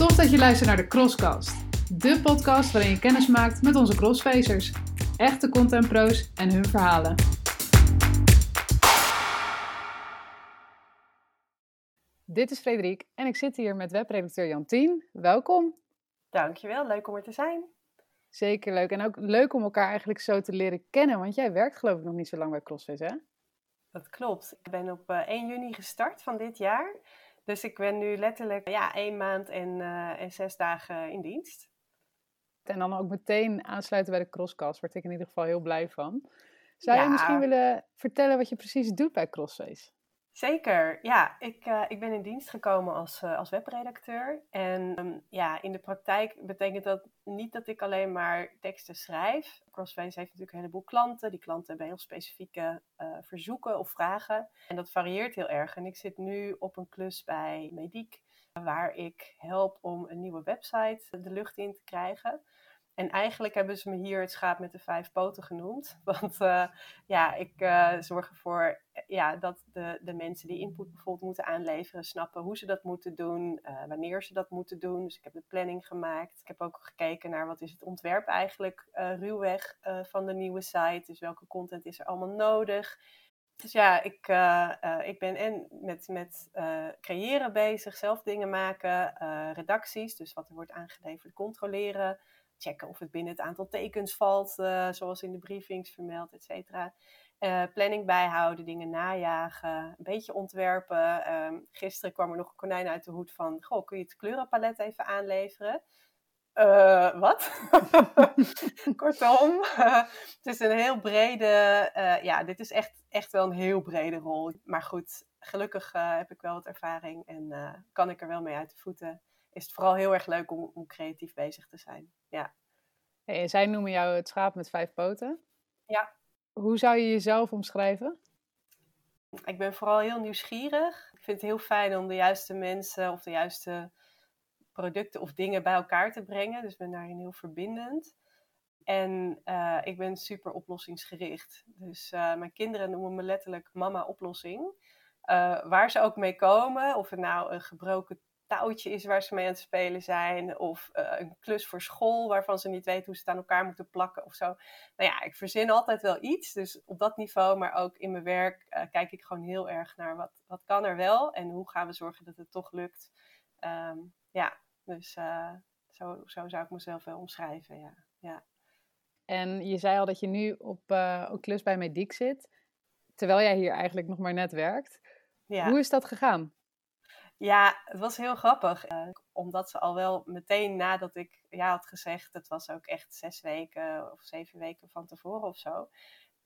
Tof dat je luistert naar de Crosscast. De podcast waarin je kennis maakt met onze crossfacers. Echte contentpro's en hun verhalen. Dit is Frederik en ik zit hier met webredacteur Jantien. Welkom. Dankjewel, leuk om er te zijn. Zeker leuk. En ook leuk om elkaar eigenlijk zo te leren kennen, want jij werkt geloof ik nog niet zo lang bij CrossFit, hè? Dat klopt. Ik ben op 1 eh, juni gestart van dit jaar. Dus ik ben nu letterlijk ja, één maand en, uh, en zes dagen in dienst. En dan ook meteen aansluiten bij de Crosscast, word ik in ieder geval heel blij van. Zou je misschien willen vertellen wat je precies doet bij Crossface? Zeker, ja. Ik, uh, ik ben in dienst gekomen als, uh, als webredacteur. En um, ja, in de praktijk betekent dat niet dat ik alleen maar teksten schrijf. Crossface heeft natuurlijk een heleboel klanten. Die klanten hebben heel specifieke uh, verzoeken of vragen. En dat varieert heel erg. En ik zit nu op een klus bij Mediek, waar ik help om een nieuwe website de lucht in te krijgen. En eigenlijk hebben ze me hier het schaap met de vijf poten genoemd. Want uh, ja, ik uh, zorg ervoor ja, dat de, de mensen die input bijvoorbeeld moeten aanleveren, snappen hoe ze dat moeten doen, wanneer ze dat moeten doen. Dus ik heb de planning gemaakt. Ik heb ook gekeken naar wat is het ontwerp eigenlijk ruwweg van de nieuwe site. Dus welke content is er allemaal nodig. Dus ja, ik, ik ben en met, met creëren bezig, zelf dingen maken, redacties, dus wat er wordt aangeleverd, controleren checken of het binnen het aantal tekens valt, uh, zoals in de briefings vermeld, et cetera. Uh, planning bijhouden, dingen najagen, een beetje ontwerpen. Um, gisteren kwam er nog een konijn uit de hoed van, goh, kun je het kleurenpalet even aanleveren? Uh, wat? Kortom, het is een heel brede, ja, dit is echt, echt wel een heel brede rol. Maar goed, gelukkig heb ik wel wat ervaring en kan ik er wel mee uit de voeten is het vooral heel erg leuk om, om creatief bezig te zijn. Ja. Hey, zij noemen jou het schaap met vijf poten. Ja. Hoe zou je jezelf omschrijven? Ik ben vooral heel nieuwsgierig. Ik vind het heel fijn om de juiste mensen of de juiste producten of dingen bij elkaar te brengen. Dus ik ben daarin heel verbindend. En uh, ik ben super oplossingsgericht. Dus uh, mijn kinderen noemen me letterlijk mama oplossing. Uh, waar ze ook mee komen, of het nou een gebroken touwtje is waar ze mee aan het spelen zijn. Of uh, een klus voor school waarvan ze niet weten hoe ze het aan elkaar moeten plakken of zo. Nou ja, ik verzin altijd wel iets. Dus op dat niveau, maar ook in mijn werk, uh, kijk ik gewoon heel erg naar wat, wat kan er wel en hoe gaan we zorgen dat het toch lukt. Um, ja, dus uh, zo, zo zou ik mezelf wel omschrijven. Ja. ja. En je zei al dat je nu op een klus bij Mediek zit, terwijl jij hier eigenlijk nog maar net werkt. Ja. Hoe is dat gegaan? Ja, het was heel grappig. Uh, omdat ze al wel meteen nadat ik ja had gezegd, het was ook echt zes weken of zeven weken van tevoren of zo.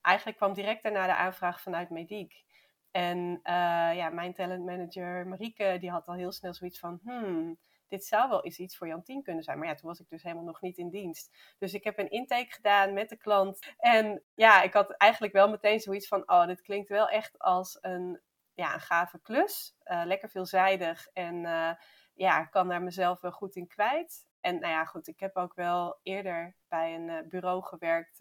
Eigenlijk kwam direct daarna de aanvraag vanuit Mediek. En uh, ja, mijn talentmanager Marieke, die had al heel snel zoiets van, hmm, dit zou wel eens iets voor Jantien kunnen zijn. Maar ja, toen was ik dus helemaal nog niet in dienst. Dus ik heb een intake gedaan met de klant. En ja, ik had eigenlijk wel meteen zoiets van, oh, dit klinkt wel echt als een ja, een gave klus. Uh, lekker veelzijdig en uh, ja, kan daar mezelf wel goed in kwijt. En nou ja, goed, ik heb ook wel eerder bij een uh, bureau gewerkt.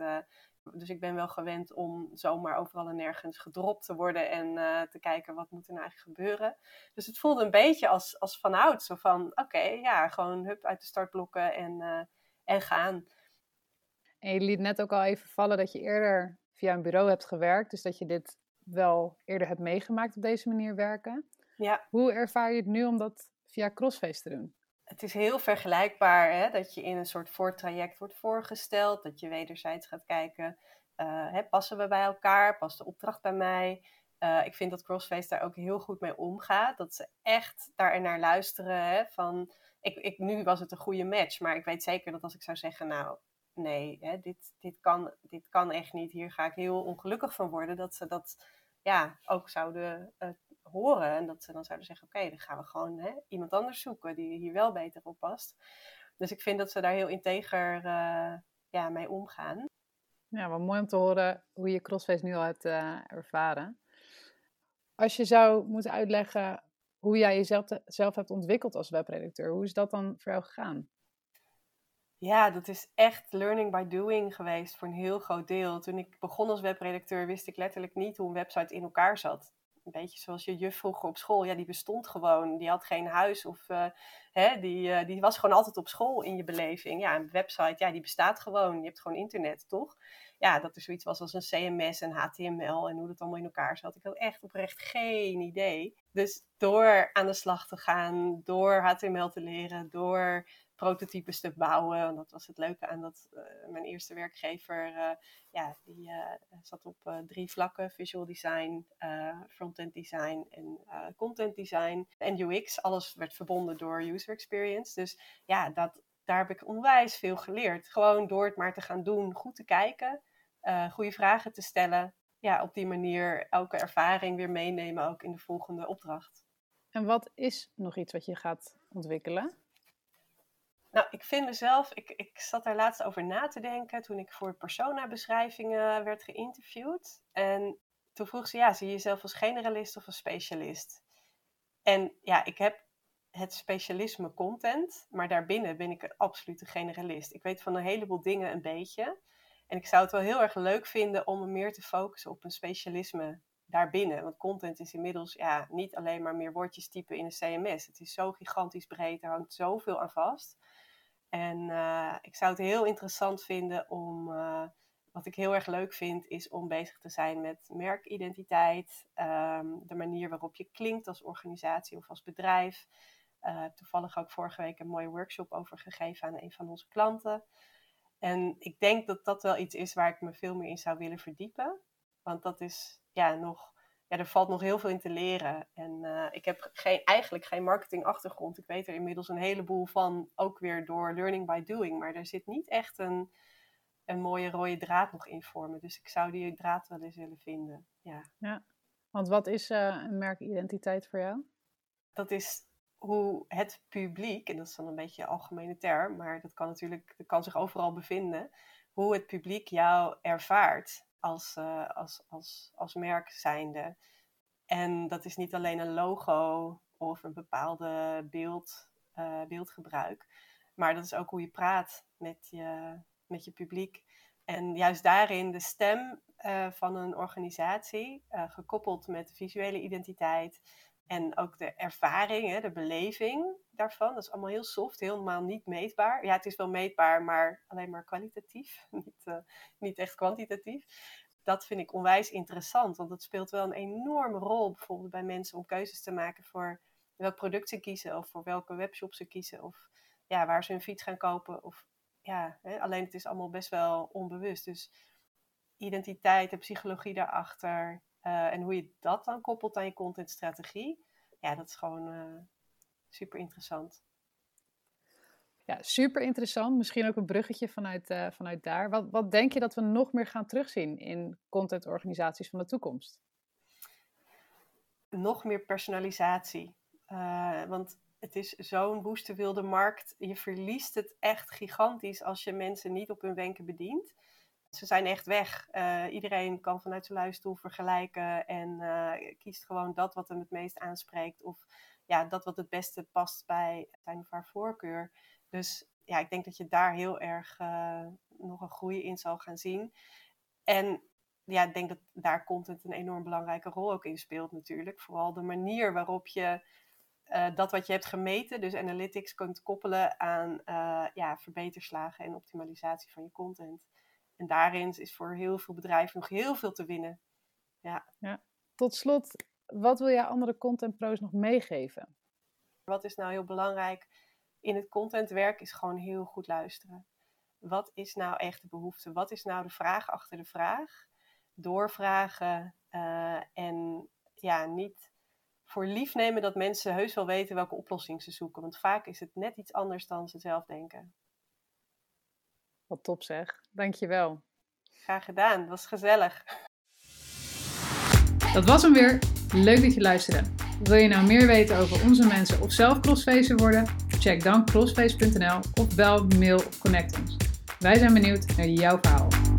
dus ik ben wel gewend om zomaar overal en nergens gedropt te worden en te kijken wat moet er nou eigenlijk gebeuren. Dus het voelde een beetje als, als vanuit, zo van oké, ja, gewoon hup uit de startblokken en, en gaan. En je liet net ook al even vallen dat je eerder via een bureau hebt gewerkt, dus dat je dit wel eerder hebt meegemaakt op deze manier werken. Ja. Hoe ervaar je het nu om dat via Crossface te doen? Het is heel vergelijkbaar hè, dat je in een soort voortraject wordt voorgesteld, dat je wederzijds gaat kijken, uh, hè, passen we bij elkaar, past de opdracht bij mij? Uh, ik vind dat Crossface daar ook heel goed mee omgaat, dat ze echt daar naar luisteren hè, van, ik, ik, nu was het een goede match, maar ik weet zeker dat als ik zou zeggen, nou, nee, hè, dit, dit, kan, dit kan echt niet, hier ga ik heel ongelukkig van worden, dat ze dat ja, ook zouden uh, horen. En dat ze dan zouden zeggen, oké, dan gaan we gewoon hè, iemand anders zoeken die hier wel beter op past. Dus ik vind dat ze daar heel integer uh, ja, mee omgaan. Ja, wat mooi om te horen hoe je CrossFace nu al hebt uh, ervaren. Als je zou moeten uitleggen hoe jij jezelf zelf hebt ontwikkeld als webredacteur, hoe is dat dan voor jou gegaan? Ja, dat is echt learning by doing geweest voor een heel groot deel. Toen ik begon als webredacteur wist ik letterlijk niet hoe een website in elkaar zat. een beetje zoals je juf vroeger op school. Ja, die bestond gewoon. Die had geen huis of hè, die, die was gewoon altijd op school in je beleving. Ja, een website, ja, die bestaat gewoon. Je hebt gewoon internet, toch? Ja, dat er zoiets was als een CMS en HTML en hoe dat allemaal in elkaar zat. Ik had echt oprecht geen idee. Dus door aan de slag te gaan, door HTML te leren, door prototypes te bouwen. Want dat was het leuke aan dat uh, mijn eerste werkgever, uh, ja, die uh, zat op drie vlakken: visual design, front-end design en content design en UX. Alles werd verbonden door user experience. Dus ja, dat, daar heb ik onwijs veel geleerd. Gewoon door het maar te gaan doen, goed te kijken, goede vragen te stellen. Ja, op die manier elke ervaring weer meenemen, ook in de volgende opdracht. En wat is nog iets wat je gaat ontwikkelen? Nou, ik vind mezelf, ik, ik zat daar laatst over na te denken toen ik voor persona-beschrijvingen werd geïnterviewd. En toen vroeg ze, ja, zie je jezelf als generalist of als specialist? En ja, ik heb het specialisme content, maar daarbinnen ben ik een absolute generalist. Ik weet van een heleboel dingen een beetje. En ik zou het wel heel erg leuk vinden om me meer te focussen op een specialisme daarbinnen. Want content is inmiddels ja, niet alleen maar meer woordjes typen in een CMS. Het is zo gigantisch breed, er hangt zoveel aan vast. En uh, ik zou het heel interessant vinden om, uh, wat ik heel erg leuk vind, is om bezig te zijn met merkidentiteit, um, de manier waarop je klinkt als organisatie of als bedrijf. Uh, toevallig ook vorige week een mooie workshop over gegeven aan een van onze klanten. En ik denk dat dat wel iets is waar ik me veel meer in zou willen verdiepen. Want dat is ja, nog ja, er valt nog heel veel in te leren. En uh, ik heb geen, eigenlijk geen marketingachtergrond. Ik weet er inmiddels een heleboel van, ook weer door learning by doing. Maar er zit niet echt een, een mooie rode draad nog in voor me. Dus ik zou die draad wel eens willen vinden. Ja. ja. Want wat is uh, een merkidentiteit voor jou? Dat is hoe het publiek, en dat is dan een beetje een algemene term, maar dat kan natuurlijk, dat kan zich overal bevinden, hoe het publiek jou ervaart als, uh, als, als, als merk zijnde. En dat is niet alleen een logo of een bepaalde beeld, uh, beeldgebruik, maar dat is ook hoe je praat met je, met je publiek. En juist daarin de stem uh, van een organisatie, gekoppeld met de visuele identiteit en ook de ervaring, hè, de beleving daarvan. Dat is allemaal heel soft, helemaal niet meetbaar. Ja, het is wel meetbaar, maar alleen maar kwalitatief, niet, niet echt kwantitatief dat vind ik onwijs interessant. Want het speelt wel een enorme rol bijvoorbeeld bij mensen om keuzes te maken voor welk product ze kiezen of voor welke webshop ze kiezen of ja, waar ze hun fiets gaan kopen. Of, ja, hè, alleen het is allemaal best wel onbewust. Dus identiteit en psychologie daarachter uh, en hoe je dat dan koppelt aan je contentstrategie, ja, dat is gewoon uh, super interessant. Ja, super interessant. Misschien ook een bruggetje vanuit, uh, vanuit daar. Wat, wat denk je dat we nog meer gaan terugzien in contentorganisaties van de toekomst? Nog meer personalisatie. Want het is zo'n woeste wilde markt. Je verliest het echt gigantisch als je mensen niet op hun wenken bedient. Ze zijn echt weg. Uh, iedereen kan vanuit zijn luistoel vergelijken en kiest gewoon dat wat hem het meest aanspreekt. Of ja, dat wat het beste past bij zijn of haar voorkeur. Dus ja, ik denk dat je daar heel erg uh, nog een groei in zal gaan zien. En ja, ik denk dat daar content een enorm belangrijke rol ook in speelt natuurlijk. Vooral de manier waarop je dat wat je hebt gemeten, dus analytics, kunt koppelen aan ja, verbeterslagen en optimalisatie van je content. En daarin is voor heel veel bedrijven nog heel veel te winnen. Ja. ja. Tot slot, wat wil jij andere contentpro's nog meegeven? Wat is nou heel belangrijk? in het contentwerk is gewoon heel goed luisteren. Wat is nou echt de behoefte? Wat is nou de vraag achter de vraag? Doorvragen uh, en ja, niet voor lief nemen dat mensen heus wel weten welke oplossing ze zoeken. Want vaak is het net iets anders dan ze zelf denken. Wat top zeg. Dankjewel. Graag gedaan. Het was gezellig. Dat was hem weer. Leuk dat je luisterde. Wil je nou meer weten over onze mensen of zelf crossfacer worden? Check dan crossface.nl of bel, mail of connect ons. Wij zijn benieuwd naar jouw verhaal.